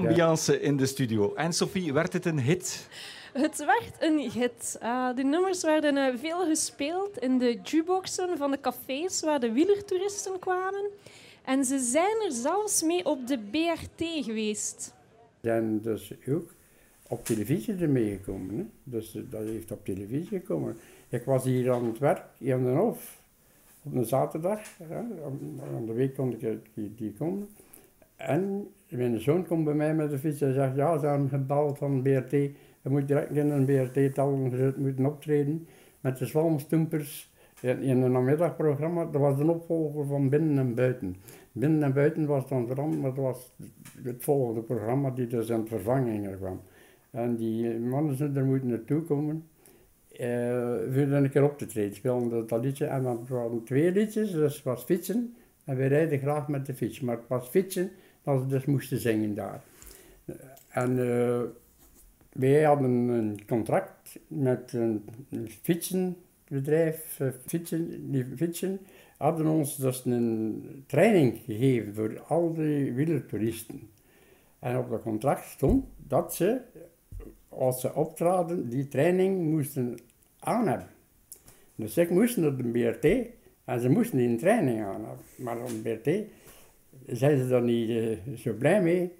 Ambiance in de studio. En Sophie, werd het een hit? Het werd een hit. Eh, de nummers werden eh, veel gespeeld in de jukeboxen van de cafés waar de wielertoeristen kwamen. En ze zijn er zelfs mee op de BRT geweest. zijn dus ook op televisie ermee gekomen. Hè? Dus eh, dat heeft op televisie gekomen. Ik was hier aan het werk in de Hof op een zaterdag. Hè? Aan, de week kon ik die, die komen. En mijn zoon komt bij mij met de fiets en zegt: Ja, ze hebben gebeld van BRT. Je moet direct in een BRT-tal moeten optreden met de Zwalmstoempers in, een namiddagprogramma. Dat was een opvolger van Binnen en Buiten. Binnen en Buiten was dan veranderd, maar dat was het volgende programma die dus in vervanging kwam. En die mannen zullen er moeten naartoe komen. voor een keer op te treden. Speelden dat liedje en dan waren twee liedjes, dus het was fietsen. En we rijden graag met de fiets, maar het was fietsen dat we dus moesten zingen daar. En eh, wij hadden een contract met een, fietsenbedrijf, eh, fietsen, die fietsen, hadden ons dus een training gegeven voor al die wielertoeristen. En op dat contract stond dat ze, als ze optraden, die training moesten aan hebben. Dus ik moest naar de BRT en ze moesten die training aan hebben. Maar op de BRT zijn ze daar niet eh, zo blij mee.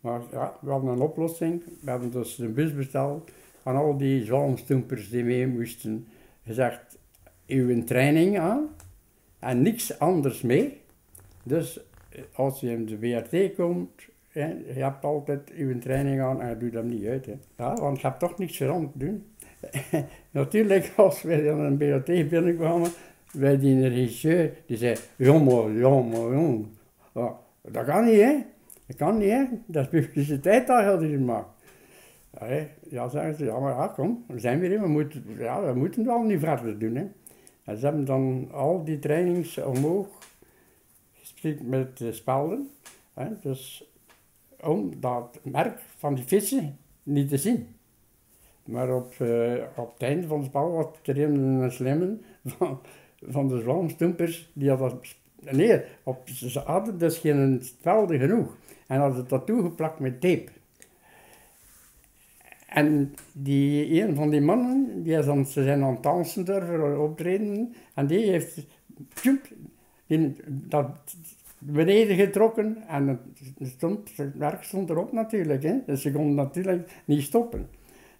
Maar ja, we hadden een oplossing. We hebben dus een bus besteld aan al die zalmstoempers die mee moesten. Gezegd, uw training aan en niks anders mee. Dus eh, als je in de BRT komt, hè, je hebt altijd uw training aan en je doet hem niet uit. Hè. Want je hebt toch niks veranderd doen. <laughs> Natuurlijk, als wij dan een BRT binnenkwamen, bij die regisseur, die zei, jongen, jongen, jongen. Ja, dat kan niet, hè. Dat kan niet, hè. Dat is publiciteit dat je erin maakt. Ja, hè. ja, zeggen ze, ja, maar ja, kom, we zijn weer in, we moeten, ja, we moeten wel niet verder doen, hè. En ze hebben dan al die trainings omhoog gespreid met de spelden. Hè, dus om dat merk van die vissen niet te zien. Maar op, eh, op het einde van het spel was er een slimme van, van de zwaamstoempers, die had dat... Nee, op, ze hadden dus geen spelden genoeg. En hadden dat toegeplakt met tape. En die, een van die mannen, die is ze zijn aan het dansen daar voor optreden, en die heeft tjoep, dat beneden getrokken en het, stond, werk stond erop natuurlijk. Hè. Dus ze konden natuurlijk niet stoppen.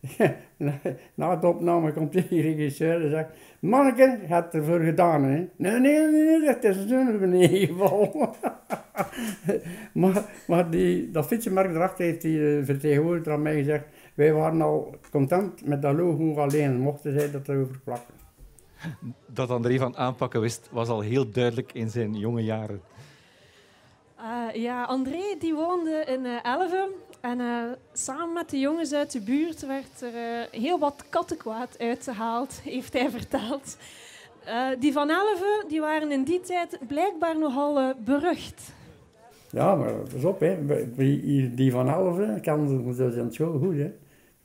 <laughs> Na de opname komt die regisseur en zegt, manneke, je hebt ervoor gedaan. Hè? Nee, nee, nee, dat is zo beneden <laughs> maar maar die, dat fietsenmerk erachter heeft die eh, vertegenwoordiger aan mij gezegd, wij waren al content met dat logo alleen, mochten zij dat erover plakken. Dat André van aanpakken wist, was al heel duidelijk in zijn jonge jaren. Eh, ja, André die woonde in eh Elven. En eh, samen met de jongens uit de buurt werd er eh, heel wat kattenkwaad uitgehaald, <laughs> heeft hij verteld. Eh, die van Elven die waren in die tijd blijkbaar nogal berucht. Ja, maar pas op, hè. Die van Elven kan ze zijn school goed. Hè.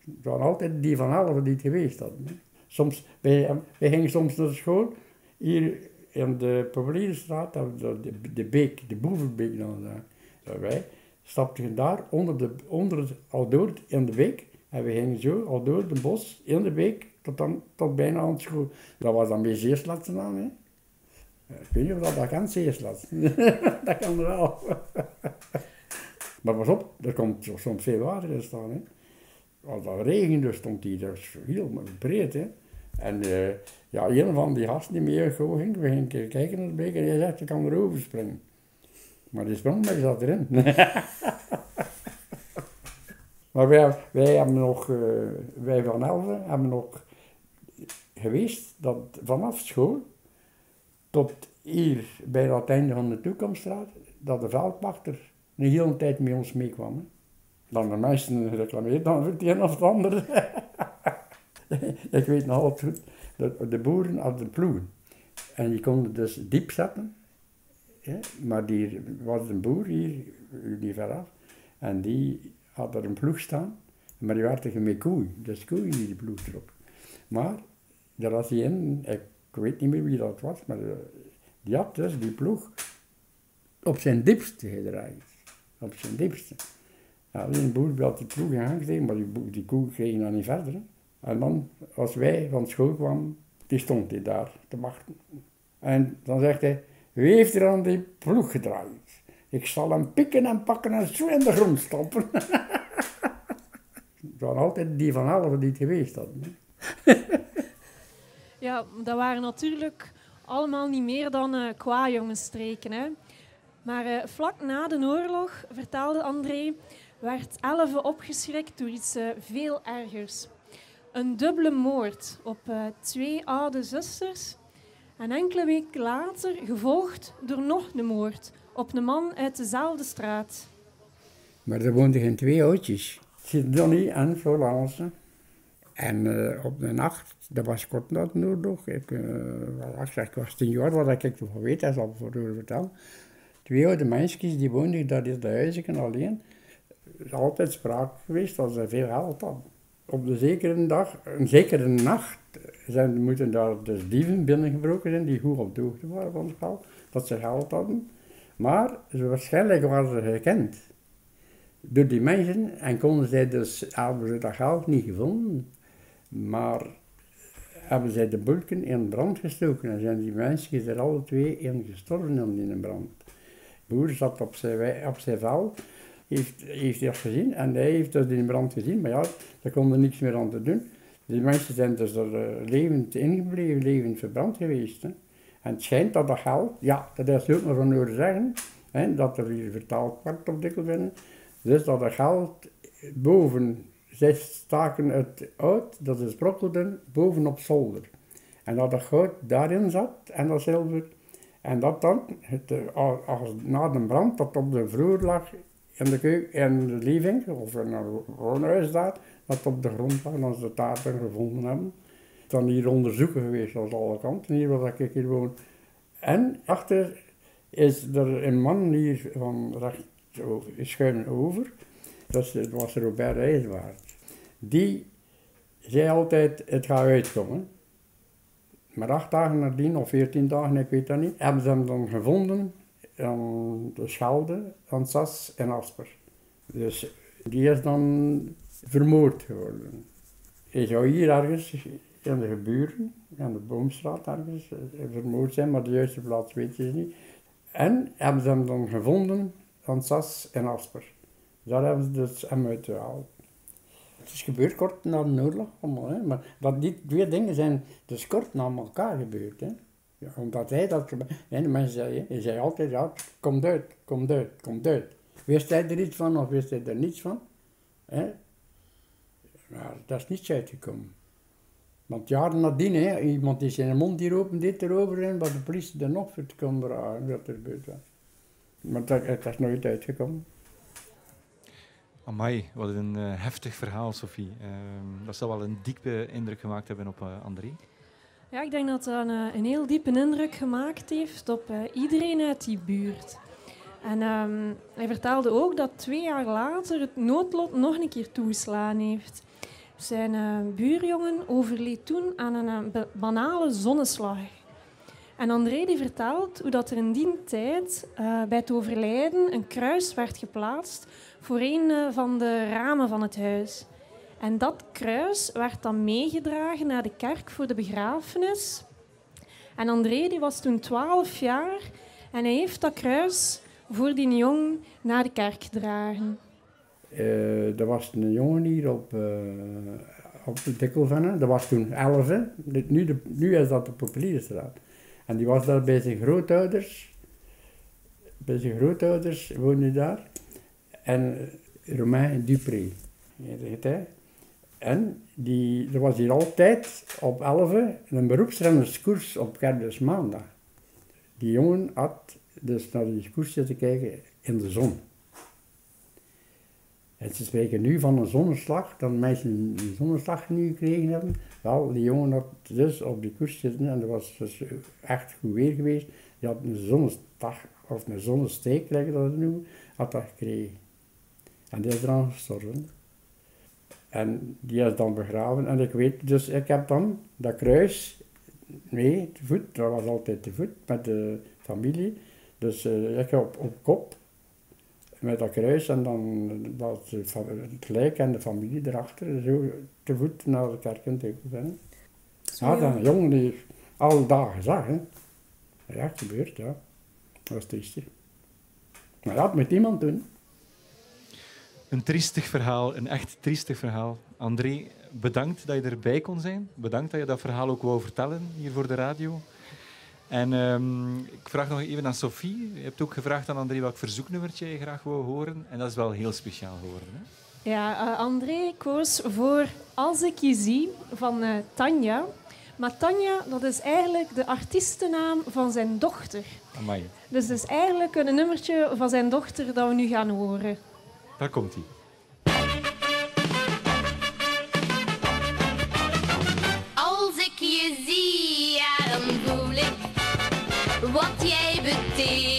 Het waren altijd die van Elven die het geweest hadden. Soms, wij, wij gingen soms naar school, hier in de Populierenstraat, dat- dat- de, de beek, de Boevenbeek dan, daar, wij, stapten daar onder de, onder het, al door in de beek. En we gingen zo al door de bos, in de beek, tot, dan, tot bijna aan het school. Dat was dan bij zeerslatsen aan, hè. Ik weet niet of dat, dat kan, zeerslatsen. <laughs> dat kan wel. <laughs> maar pas op, er komt soms veel water in staan, hè. Als dat regende, stond die dus heel breed, hè. En eh, ja, een van die gasten die mee ging, we gingen kijken naar de beek en hij zegt, ik kan erover springen. Maar die sprong maar zat erin. <laughs> maar wij, wij hebben nog, eh, wij van Elven hebben nog geweest dat vanaf school tot hier bij dat einde van de toekomststraat, dat de veldwachter een hele tijd met ons meekwam. Dan de meesten reclameerden dan het een of het ander. <laughs> Ik weet nog altijd goed, dat de boeren hadden ploegen. En die konden dus diep zetten. Maar die was een boer hier, die veraf. En die had er een ploeg staan. Maar die werd met koeien. Dus koeien die de ploeg trok. Maar daar was hij in, ik weet niet meer wie dat was, maar eh, die had dus die ploeg op zijn diepste gedraaid. Op zijn diepste. Ja, een boer had die ploeg in maar die, die koe ging dan niet verder. En dan, als wij van school kwamen, die stond hij daar te wachten. En dan zegt hij, wie heeft er aan die ploeg gedraaid? Ik zal hem pikken en pakken en zo in de grond stampen. Het waren altijd die van Alve die het geweest hadden. Ja, dat waren natuurlijk allemaal niet meer dan eh kwajongensstreken. Hè. Maar eh, vlak na de oorlog, vertelde André, werd Elve opgeschrikt door iets eh, veel ergers. Een dubbele moord op twee oude zusters. En enkele weken later gevolgd door nog een moord op een man uit dezelfde straat. Maar er woonden geen twee oudjes. Donnie en Florence. En eh, op de nacht, dat was kort na oorlog, ik, eh, wat ik, was tien jaar, wat ik ervan weet, dat is al voor u vertellen. Twee oude meisjes die woonden daar in de huizen alleen. Er is altijd sprake geweest dat ze veel geld hadden. Op de zekere dag, een zekere nacht, zijn, moeten daar dus dieven binnengebroken zijn die goed op de hoogte waren van het geld, dat ze geld hadden. Maar ze waarschijnlijk waren ze gekend door die mensen en konden zij dus, hebben ze dat geld niet gevonden, maar hebben zij de bulken in brand gestoken en zijn die mensen er alle twee in gestorven in die brand. De boer zat op zijn, op zijn vel, heeft, heeft dat gezien en hij heeft dus die brand gezien, maar ja, daar kon er niks meer aan te doen. Die mensen zijn dus er eh, levend ingebleven, levend verbrand geweest. En het schijnt dat dat geld, ja, dat is ook nog van horen zeggen, hè, dat er hier vertaald wordt op dikwijls dus dat het geld boven, zij staken het uit, dat ze sprokkelden, boven op zolder. En dat het goud daarin zat en dat zilver. En dat dan, het, eh, als, als na de brand, dat op de vloer lag in de keuken, in de living, of in een woonhuis daar, dat op de grond lag, en ze het daar dan gevonden hebben. Dan hier onderzoeken geweest als alle kanten, hier waar ik hier woon. En achter is er een man hier van recht schuin over, dat was Robert IJswaard. Die zei altijd, het gaat uitkomen. Maar acht dagen nadien, of veertien dagen, ik weet dat niet, hebben ze hem dan gevonden aan de Schelde, aan Sas en Asper. Dus die is dan vermoord geworden. Hij zou hier ergens in de geburen, aan de Boomstraat ergens, eh, vermoord zijn, maar de juiste plaats weet je niet. En hebben ze hem dan gevonden aan Sas en Asper. Daar hebben ze dus hem uitgehaald. Het is gebeurd kort na de oorlog, allemaal, maar dat die twee dingen zijn dus kort na elkaar gebeurd. Hè. Ja, omdat hij dat... En de mensen zeiden, zei altijd, ja, komt uit, komt uit, komt uit. Wist hij er iets van of wist hij er niets van? Hè? Maar dat is niets uitgekomen. Want jaren nadien, hè, iemand die zijn mond hier open dit erover en wat de politie er nog voor te komen vragen wat er gebeurd was. Maar dat, het is nooit uitgekomen. Amai, wat een eh, heftig verhaal, Sophie. Ehm, dat zal wel een diepe indruk gemaakt hebben op eh, André. Ja, ik denk dat dat een, een heel diepe indruk gemaakt heeft op eh, iedereen uit die buurt. En ehm, hij vertelde ook dat twee jaar later het noodlot nog een keer toeslaan heeft. Zijn eh, buurjongen overleed toen aan een eh, ba- banale zonneslag. En André die vertelt hoe dat er in die tijd eh, bij het overlijden een kruis werd geplaatst voor een van de ramen van het huis. En dat kruis werd dan meegedragen naar de kerk voor de begrafenis. En André die was toen 12 jaar en hij heeft dat kruis voor die jong naar de kerk gedragen. Eh, er was een jongen hier op, eh op de Dikkelvenne, dat was toen 11. hè. Dit- Nu, nu is dat de Populierenstraat. En die was daar bij zijn grootouders. Bij zijn grootouders woonde daar. En eh, Romain Dupré, heet hij. En die, er was hier altijd op 11 een beroepsrennerskoers op kermismaandag. Die jongen had dus naar die koers zitten kijken in de zon. En ze spreken nu van een zonneslag, dat mensen een zonneslag nu gekregen hebben. Wel, die jongen had dus op die koers zitten en dat was dus echt goed weer geweest. Die had een zonneslag, of een zonnesteek, like dat ze noemen, had dat gekregen. En die is eraan gestorven. En die is dan begraven. En ik weet, dus ik heb dan dat kruis mee, te voet, dat was altijd te voet, met de familie. Dus eh, ik op, op kop, met dat kruis en dan fa- het lijk en de familie erachter, zo te voet naar de kerk in. Zo Ja, dat een jongen die alle dagen zag, hè. Ja, het gebeurt, ja. Dat was triest. hè. Maar ja, het moet iemand doen. Een triestig verhaal, een echt triestig verhaal. André, bedankt dat je erbij kon zijn. Bedankt dat je dat verhaal ook wou vertellen hier voor de radio. En ehm, ik vraag nog even aan Sophie. Je hebt ook gevraagd aan André welk verzoeknummertje je graag wou horen. En dat is wel heel speciaal geworden. Hè? Ja, eh, André koos voor Als ik je zie van eh, Tanja. Maar Tanja, dat is eigenlijk de artiestennaam van zijn dochter. Amai, Dus het is eigenlijk een nummertje van zijn dochter dat we nu gaan horen. daar komt hij. Jij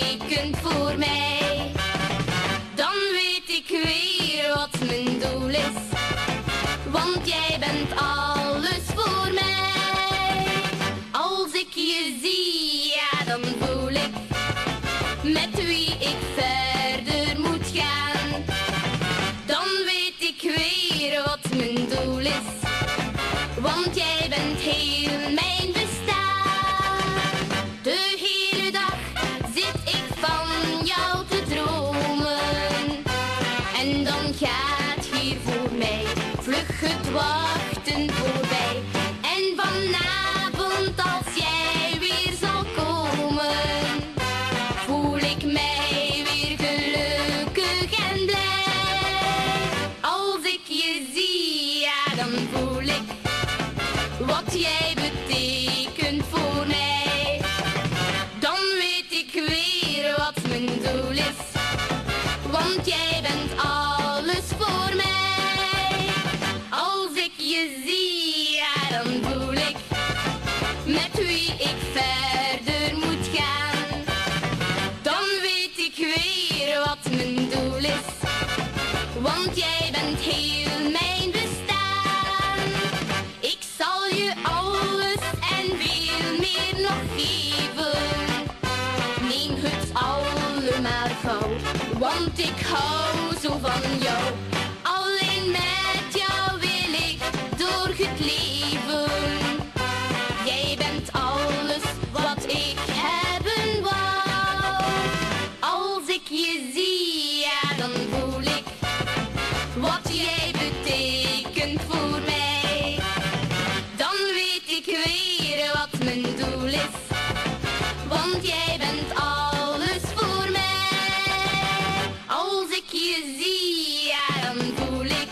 want jij bent alles voor mij. Als ik je zie, ja dan voel ik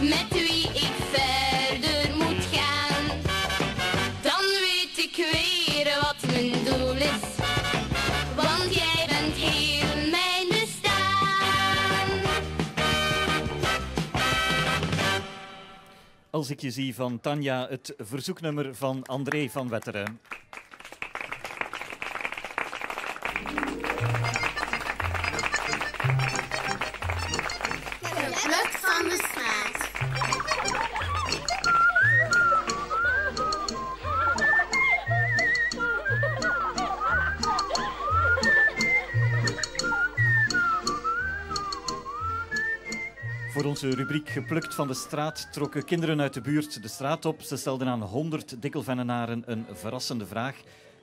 met wie ik verder moet gaan. Dan weet ik weer wat mijn doel is, want jij bent heel mijn bestaan. Als ik je zie van Tanja, het verzoeknummer van André van Wetteren. Rubriek Geplukt van de straat trokken kinderen uit de buurt de straat op. Ze stelden aan 100 dikkelvennenaren een verrassende vraag.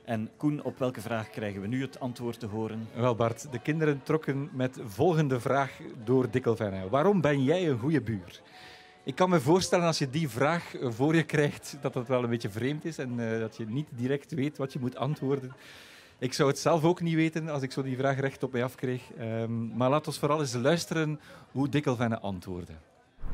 En Koen, op welke vraag krijgen we nu het antwoord te horen? Wel Bart, de kinderen trokken met volgende vraag door Dikkelvenne. Waarom ben jij een goede buur? Ik kan me voorstellen als je die vraag voor je krijgt, dat dat wel een beetje vreemd is en eh, dat je niet direct weet wat je moet antwoorden. Ik zou het zelf ook niet weten als ik zo die vraag recht op mij afkreeg. Ehm, maar laten we vooral eens luisteren hoe Dikkelvenne antwoordde.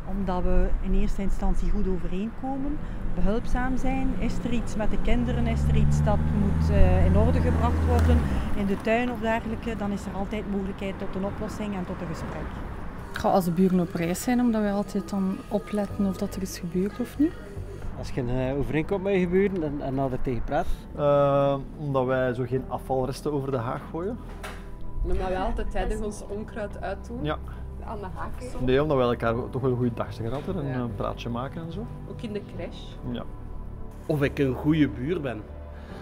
Omdat we in eerste instantie goed overeenkomen, behulpzaam zijn. Is er iets met de kinderen, is er iets dat moet eh, in orde gebracht worden in de tuin of dergelijke, dan is er altijd mogelijkheid tot een oplossing en tot een gesprek. Ga als de buren op reis zijn, omdat wij altijd dan opletten of dat er iets gebeurt of niet. Als je een eh, overeenkomt met je buren en, en nader tegen praat? Eh, omdat wij zo geen afvalresten over de haag gooien. Omdat we altijd tijdig ons onkruid uitdoen. Ja. Aan de haak. zo. Nee, omdat wij elkaar toch wel een goede dag zeggen altijd en Ja. een praatje maken en zo. Ook in de crash. Ja. Of ik een goede buur ben.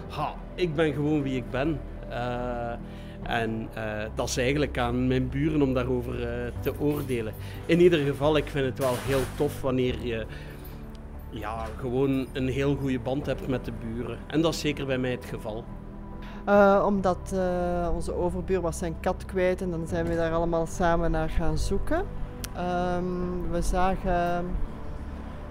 Ha, ik ben gewoon wie ik ben. Eh, en eh, dat is eigenlijk aan mijn buren om daarover eh, te oordelen. In ieder geval, ik vind het wel heel tof wanneer je ja, gewoon een heel goede band hebt met de buren. En dat is zeker bij mij het geval. Eh, omdat eh, onze overbuur was zijn kat kwijt en dan zijn we daar allemaal samen naar gaan zoeken. Ehm, we zagen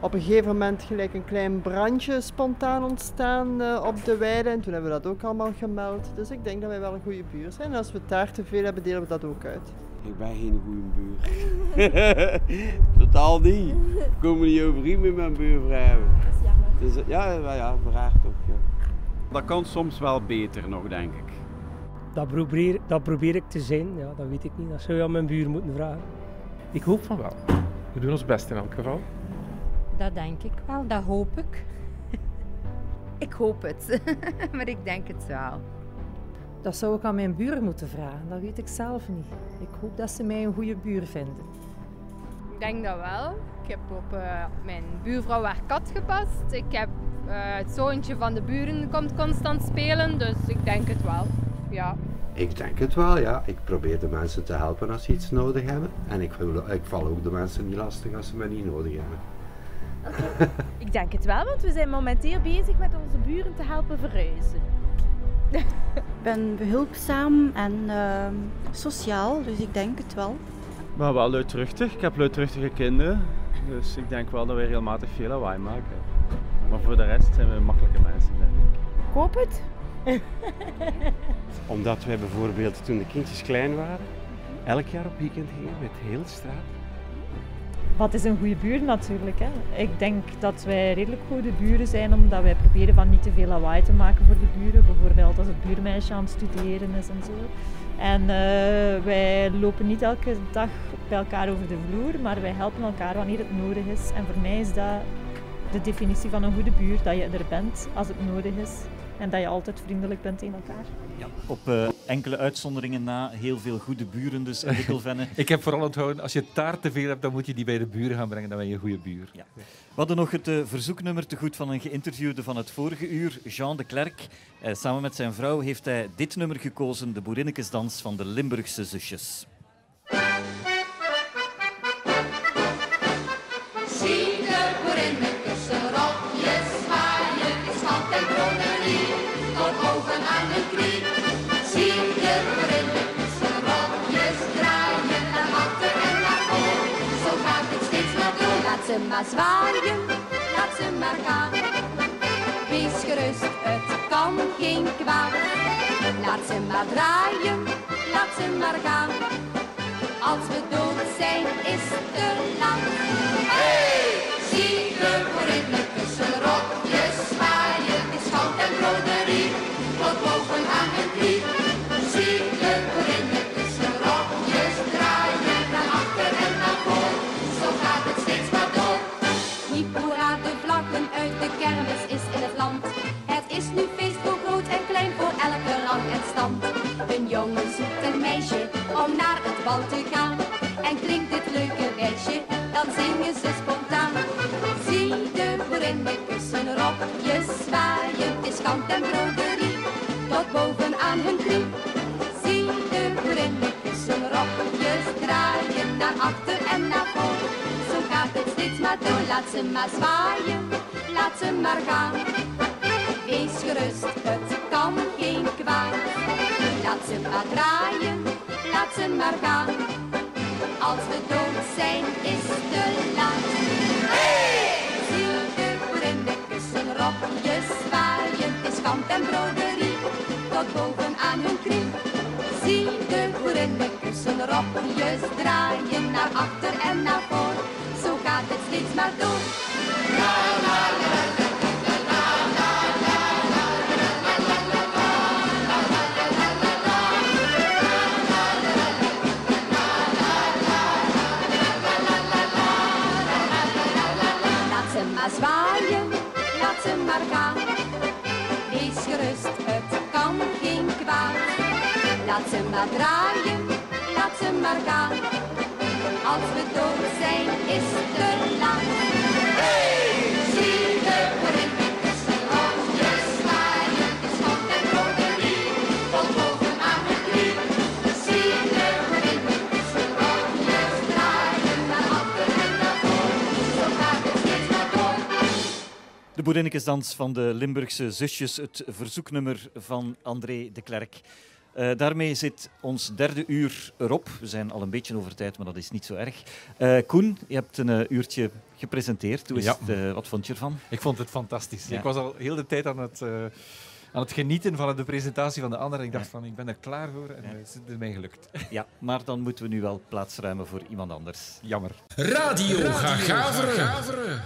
op een gegeven moment gelijk een klein brandje spontaan ontstaan eh, op de weide en toen hebben we dat ook allemaal gemeld. Dus ik denk dat wij wel een goede buur zijn en als we het daar te veel hebben, delen we dat ook uit. Ik ben geen goede buur. <laughs> Totaal niet. Ik kom niet overeen met mijn buurvrouw. Dat is jammer. Dus, ja, ja, ja, uiteraard toch. Ja. Dat kan soms wel beter nog, denk ik. Dat probeer, dat probeer ik te zijn, ja, dat weet ik niet. Dat zou je aan mijn buur moeten vragen. Ik hoop van wel. We doen ons best in elk geval. Dat denk ik wel, dat hoop ik. <laughs> ik hoop het, <laughs> maar ik denk het wel. Dat zou ik aan mijn buren moeten vragen, dat weet ik zelf niet. Ik hoop dat ze mij een goede buur vinden. Ik denk dat wel. Ik heb op eh, mijn buurvrouw haar kat gepast. Ik heb eh, het zoontje van de buren komt constant spelen, dus ik denk het wel. Ja. Ik denk het wel, ja. Ik probeer de mensen te helpen als ze iets nodig hebben. En ik, wil- ik val ook de mensen niet lastig als ze me niet nodig hebben. <laughs> Ik denk het wel, want we zijn momenteel bezig met onze buren te helpen verhuizen. Ik ben behulpzaam en ehm, sociaal, dus ik denk het wel. Maar wel luidruchtig. Ik heb luidruchtige kinderen. Dus ik denk wel dat we regelmatig veel lawaai maken. Maar voor de rest zijn we makkelijke mensen, denk ik. Koop het. Omdat wij bijvoorbeeld toen de kindjes klein waren, elk jaar op weekend gingen met heel de straat. Wat is een goede buur natuurlijk. Hè? Ik denk dat wij redelijk goede buren zijn, omdat wij proberen van niet te veel lawaai te maken voor de buren. Bijvoorbeeld als het buurmeisje aan het studeren is en zo. En eh, wij lopen niet elke dag bij elkaar over de vloer, maar wij helpen elkaar wanneer het nodig is. En voor mij is dat de definitie van een goede buur, dat je er bent als het nodig is. En dat je altijd vriendelijk bent tegen elkaar. Ja, op eh, enkele uitzonderingen na heel veel goede buren dus in Dikkelvenne. <laughs> Ik heb vooral onthouden, als je taart te veel hebt, dan moet je die bij de buren gaan brengen. Dan ben je een goede buur. Ja. We hadden nog het eh, verzoeknummer te goed van een geïnterviewde van het vorige uur, Jean de Klerk. Eh, samen met zijn vrouw heeft hij dit nummer gekozen, de Boerinnekesdans van de Limburgse zusjes. Ze maar zwaaien, laat ze maar gaan. Wees gerust, het kan geen kwaad. Laat ze maar draaien, laat ze maar gaan. Als we dood zijn, is te laat. Hey! Zie de boerinnen tussen rokjes zwaaien, is goud en broderie, En klinkt dit leuke wijsje, dan zingen ze spontaan. Zie de boerinnen kussen rokjes zwaaien, het is kant en broderie, tot boven aan hun knie. Zie de boerinnen kussen rokjes draaien, naar achter en naar voor. Zo gaat het steeds maar door, laat ze maar zwaaien, laat ze maar gaan. Wees gerust, het kan geen kwaad. Laat ze maar draaien, laat ze maar gaan. Als we dood zijn, is te laat. Hey! Zie de boerinnen kussen rokjes zwaaien, is kant en broderie, tot boven aan hun knie. Zie de boerinnen kussen rokjes draaien, naar achter en naar voor, zo gaat het steeds maar door. Ze maar draaien, laat ze maar gaan. Als we dood zijn, is het te laat. Hey! Zie de rokjes zwaaien, is hand en broderie, tot boven aan de knie. Zie de tussen rokjes draaien, naar achter en naar voor, zo gaat het steeds maar door. De Boerinnekesdans van de Limburgse zusjes, het verzoeknummer van André de Klerk. Eh, daarmee zit ons derde uur erop. We zijn al een beetje over tijd, maar dat is niet zo erg. Eh, Koen, je hebt een eh, uurtje gepresenteerd. Hoe is Ja. het, eh, wat vond je ervan? Ik vond het fantastisch. Ja. Ik was al heel de tijd aan het, eh, aan het genieten van de presentatie van de anderen. Ik dacht van, ik ben er klaar voor en het is mij gelukt. <laughs> Ja, maar dan moeten we nu wel plaatsruimen voor iemand anders. Jammer. Radio Gagaveren.